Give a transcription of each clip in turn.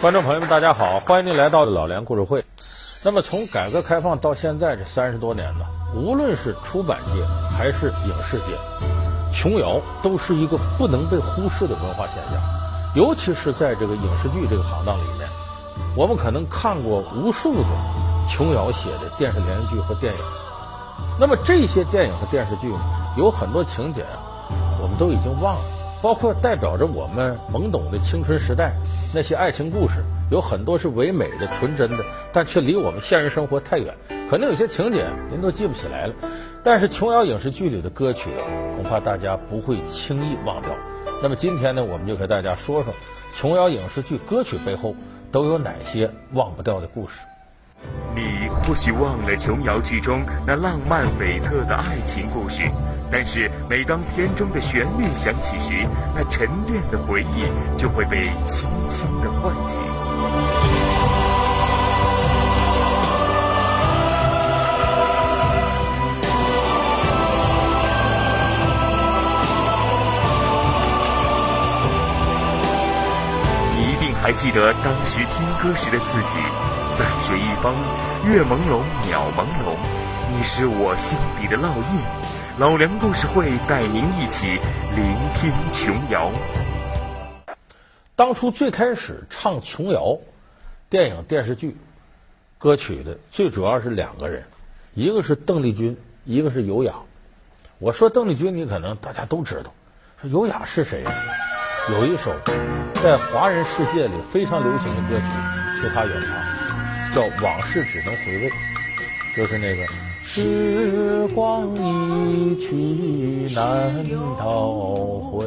观众朋友们，大家好，欢迎您来到老梁故事会。那么，从改革开放到现在这三十多年呢，无论是出版界还是影视界，琼瑶都是一个不能被忽视的文化现象。尤其是在这个影视剧这个行当里面，我们可能看过无数的琼瑶写的电视连续剧和电影。那么这些电影和电视剧呢，有很多情节我们都已经忘了。包括代表着我们懵懂的青春时代那些爱情故事，有很多是唯美的、纯真的，但却离我们现实生活太远。可能有些情节您都记不起来了，但是琼瑶影视剧里的歌曲，恐怕大家不会轻易忘掉。那么今天呢，我们就给大家说说琼瑶影视剧歌曲背后都有哪些忘不掉的故事。你或许忘了琼瑶剧中那浪漫悱恻的爱情故事。但是，每当片中的旋律响起时，那沉淀的回忆就会被轻轻的唤起。你一定还记得当时听歌时的自己，在水一方，月朦胧，鸟朦胧，你是我心底的烙印。老梁故事会带您一起聆听琼瑶。当初最开始唱琼瑶电影电视剧歌曲的，最主要是两个人，一个是邓丽君，一个是尤雅。我说邓丽君，你可能大家都知道。说尤雅是谁？有一首在华人世界里非常流行的歌曲，是她原唱，叫《往事只能回味》，就是那个。时光一去难倒回，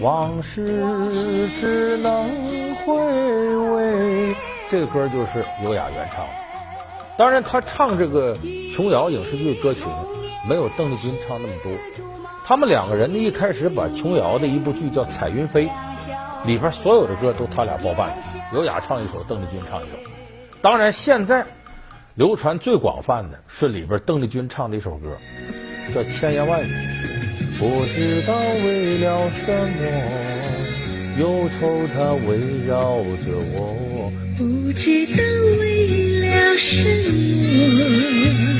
往事只能回味。这个歌就是尤雅原唱。当然，他唱这个琼瑶影视剧歌曲，没有邓丽君唱那么多。他们两个人呢，一开始把琼瑶的一部剧叫《彩云飞》，里边所有的歌都他俩包办，尤雅唱一首，邓丽君唱一首。当然，现在。流传最广泛的是里边邓丽君唱的一首歌，叫《千言万语》。不知道为了什么，忧愁它围绕着我。不知道为了什么。